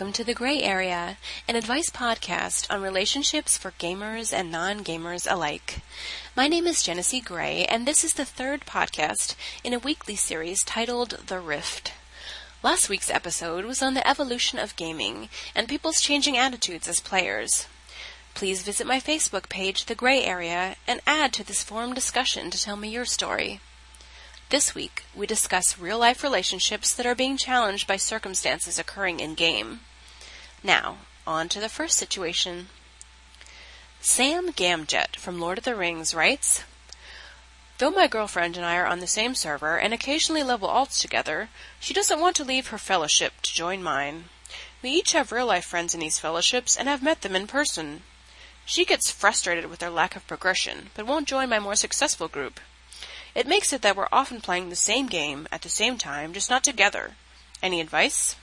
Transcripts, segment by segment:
welcome to The Grey Area, an advice podcast on relationships for gamers and non gamers alike. My name is Jenesee Grey, and this is the third podcast in a weekly series titled The Rift. Last week's episode was on the evolution of gaming and people's changing attitudes as players. Please visit my Facebook page, The Grey Area, and add to this forum discussion to tell me your story. This week, we discuss real life relationships that are being challenged by circumstances occurring in game. Now, on to the first situation. Sam Gamgee from Lord of the Rings writes Though my girlfriend and I are on the same server and occasionally level alts together, she doesn't want to leave her fellowship to join mine. We each have real life friends in these fellowships and have met them in person. She gets frustrated with their lack of progression, but won't join my more successful group. It makes it that we're often playing the same game at the same time, just not together. Any advice?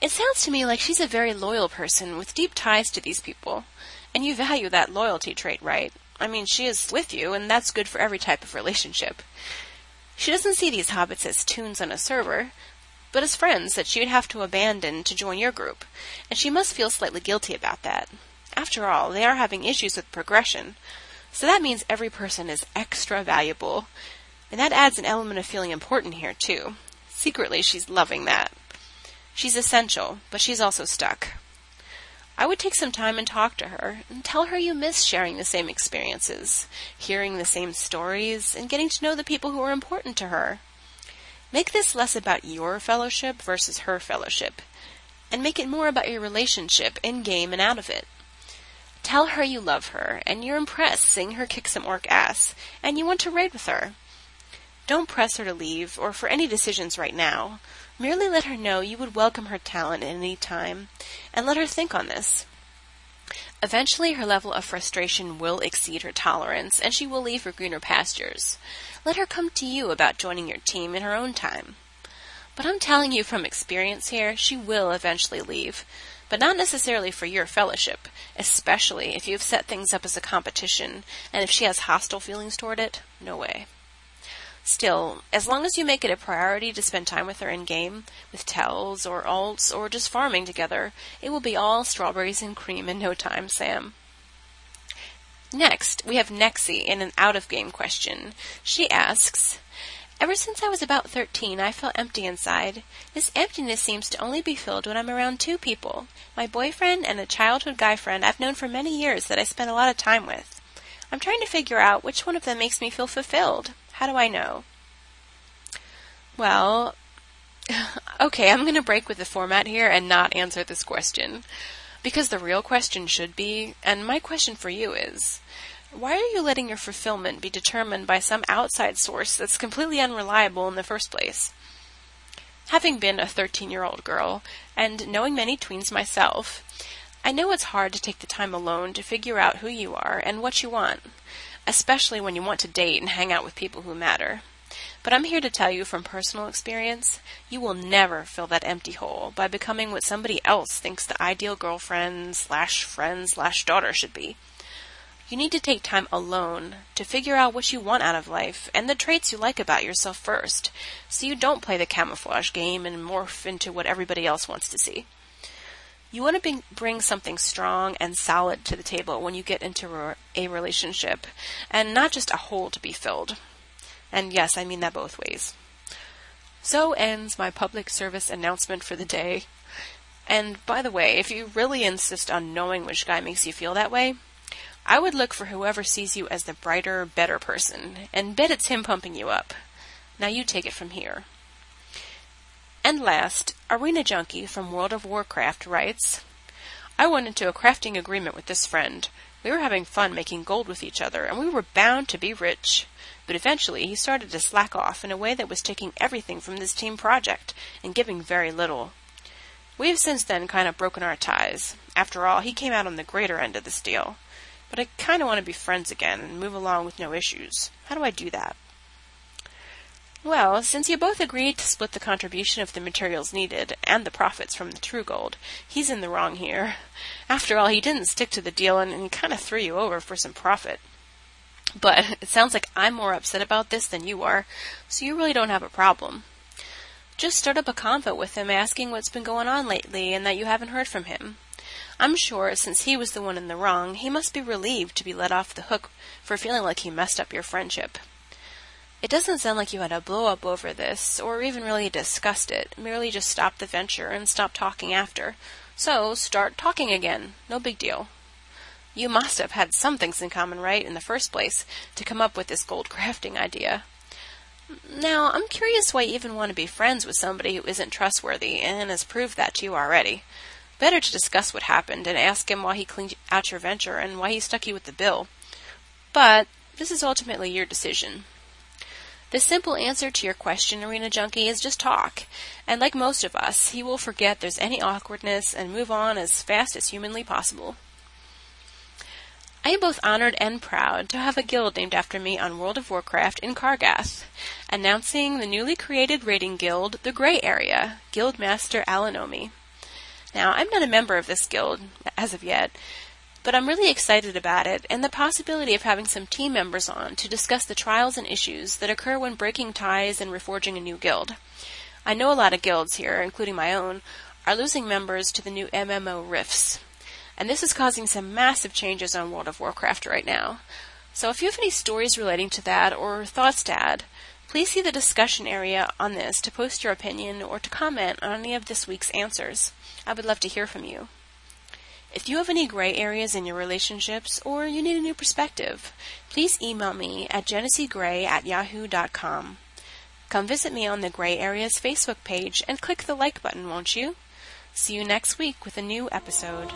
It sounds to me like she's a very loyal person with deep ties to these people. And you value that loyalty trait, right? I mean, she is with you, and that's good for every type of relationship. She doesn't see these hobbits as toons on a server, but as friends that she would have to abandon to join your group, and she must feel slightly guilty about that. After all, they are having issues with progression, so that means every person is extra valuable. And that adds an element of feeling important here, too. Secretly, she's loving that. She's essential, but she's also stuck. I would take some time and talk to her and tell her you miss sharing the same experiences, hearing the same stories, and getting to know the people who are important to her. Make this less about your fellowship versus her fellowship, and make it more about your relationship in game and out of it. Tell her you love her, and you're impressed seeing her kick some orc ass, and you want to raid with her. Don't press her to leave, or for any decisions right now. Merely let her know you would welcome her talent at any time, and let her think on this. Eventually, her level of frustration will exceed her tolerance, and she will leave for greener pastures. Let her come to you about joining your team in her own time. But I'm telling you from experience here, she will eventually leave but not necessarily for your fellowship, especially if you've set things up as a competition, and if she has hostile feelings toward it, no way. Still, as long as you make it a priority to spend time with her in game, with tells or alts or just farming together, it will be all strawberries and cream in no time, Sam. Next, we have Nexie in an out of game question. She asks, Ever since I was about 13, I felt empty inside. This emptiness seems to only be filled when I'm around two people my boyfriend and a childhood guy friend I've known for many years that I spend a lot of time with. I'm trying to figure out which one of them makes me feel fulfilled. How do I know? Well, okay, I'm going to break with the format here and not answer this question. Because the real question should be, and my question for you is, why are you letting your fulfillment be determined by some outside source that's completely unreliable in the first place? Having been a 13 year old girl, and knowing many tweens myself, I know it's hard to take the time alone to figure out who you are and what you want, especially when you want to date and hang out with people who matter. But I'm here to tell you from personal experience, you will never fill that empty hole by becoming what somebody else thinks the ideal girlfriend slash friend slash daughter should be. You need to take time alone to figure out what you want out of life and the traits you like about yourself first, so you don't play the camouflage game and morph into what everybody else wants to see. You want to bring something strong and solid to the table when you get into a relationship, and not just a hole to be filled. And yes, I mean that both ways. So ends my public service announcement for the day. And by the way, if you really insist on knowing which guy makes you feel that way, I would look for whoever sees you as the brighter, better person, and bet it's him pumping you up. Now you take it from here. And last, Arena Junkie from World of Warcraft writes, I went into a crafting agreement with this friend. We were having fun making gold with each other, and we were bound to be rich. But eventually he started to slack off in a way that was taking everything from this team project and giving very little. We have since then kind of broken our ties. After all, he came out on the greater end of this deal but I kind of want to be friends again and move along with no issues. How do I do that? Well, since you both agreed to split the contribution of the materials needed and the profits from the true gold, he's in the wrong here. After all, he didn't stick to the deal and, and he kind of threw you over for some profit. But it sounds like I'm more upset about this than you are, so you really don't have a problem. Just start up a convo with him asking what's been going on lately and that you haven't heard from him. I'm sure, since he was the one in the wrong, he must be relieved to be let off the hook for feeling like he messed up your friendship. It doesn't sound like you had a blow up over this, or even really discussed it, merely just stopped the venture and stopped talking after. So, start talking again. No big deal. You must have had some things in common, right, in the first place, to come up with this gold crafting idea. Now, I'm curious why you even want to be friends with somebody who isn't trustworthy and has proved that to you already. Better to discuss what happened and ask him why he cleaned out your venture and why he stuck you with the bill. But this is ultimately your decision. The simple answer to your question, Arena Junkie, is just talk. And like most of us, he will forget there's any awkwardness and move on as fast as humanly possible. I am both honored and proud to have a guild named after me on World of Warcraft in Kargath, announcing the newly created raiding guild, the Grey Area, Guildmaster Alanomi. Now, I'm not a member of this guild as of yet, but I'm really excited about it and the possibility of having some team members on to discuss the trials and issues that occur when breaking ties and reforging a new guild. I know a lot of guilds here, including my own, are losing members to the new MMO rifts. And this is causing some massive changes on World of Warcraft right now. So if you have any stories relating to that or thoughts to add, please see the discussion area on this to post your opinion or to comment on any of this week's answers. I would love to hear from you. If you have any gray areas in your relationships or you need a new perspective, please email me at jeneseegrey at yahoo.com. Come visit me on the Grey Areas Facebook page and click the like button, won't you? See you next week with a new episode.